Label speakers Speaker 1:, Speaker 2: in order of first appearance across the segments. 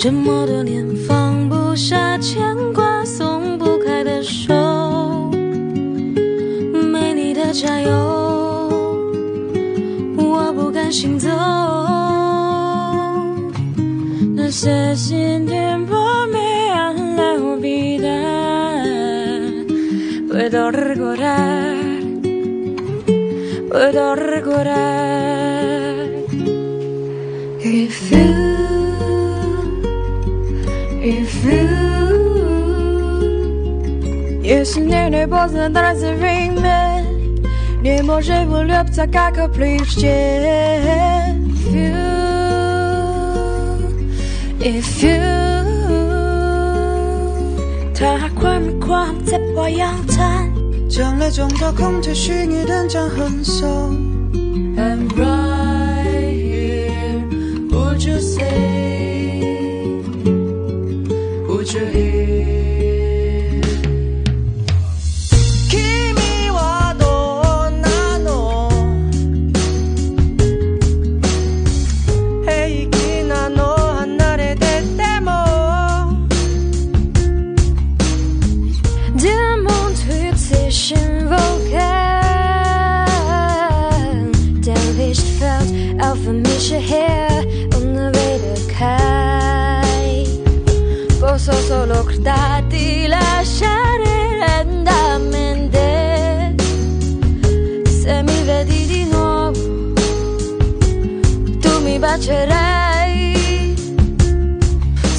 Speaker 1: 这么多年，放不下牵。的加油，我不甘心走。那些心，你不能来忘掉。puedo recordar puedo recordar。If you if you，
Speaker 2: 也许你对波子的男子未。你莫说无聊，不打卡可平时间。
Speaker 1: If you, if you，
Speaker 3: 他还没跨完再花样穿。
Speaker 4: 将来创造空气，虚拟等将很 a
Speaker 5: I'm right here, would you say, would you?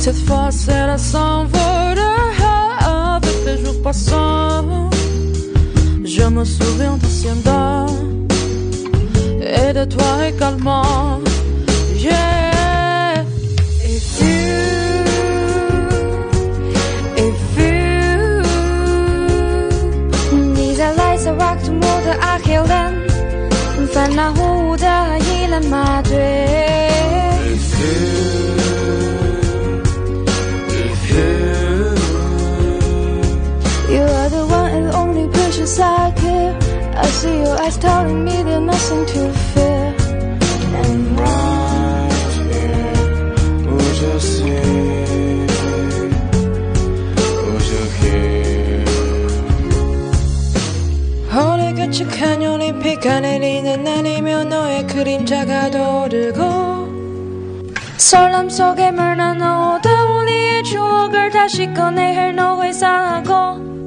Speaker 6: Cette fois, c'est la sans avec les jours passants. Je me souviens de Sienda et de toi également.
Speaker 5: see your eyes telling me there's nothing to fear. I'm right here. Would you see? Would you hear?
Speaker 7: 허리같이 canyon 비가 내리는 날이면 너의 그림자가 떠오르고.
Speaker 8: 설렘 속에 물난 너다운이의 추억을 다시 꺼내 헬 너의 싸고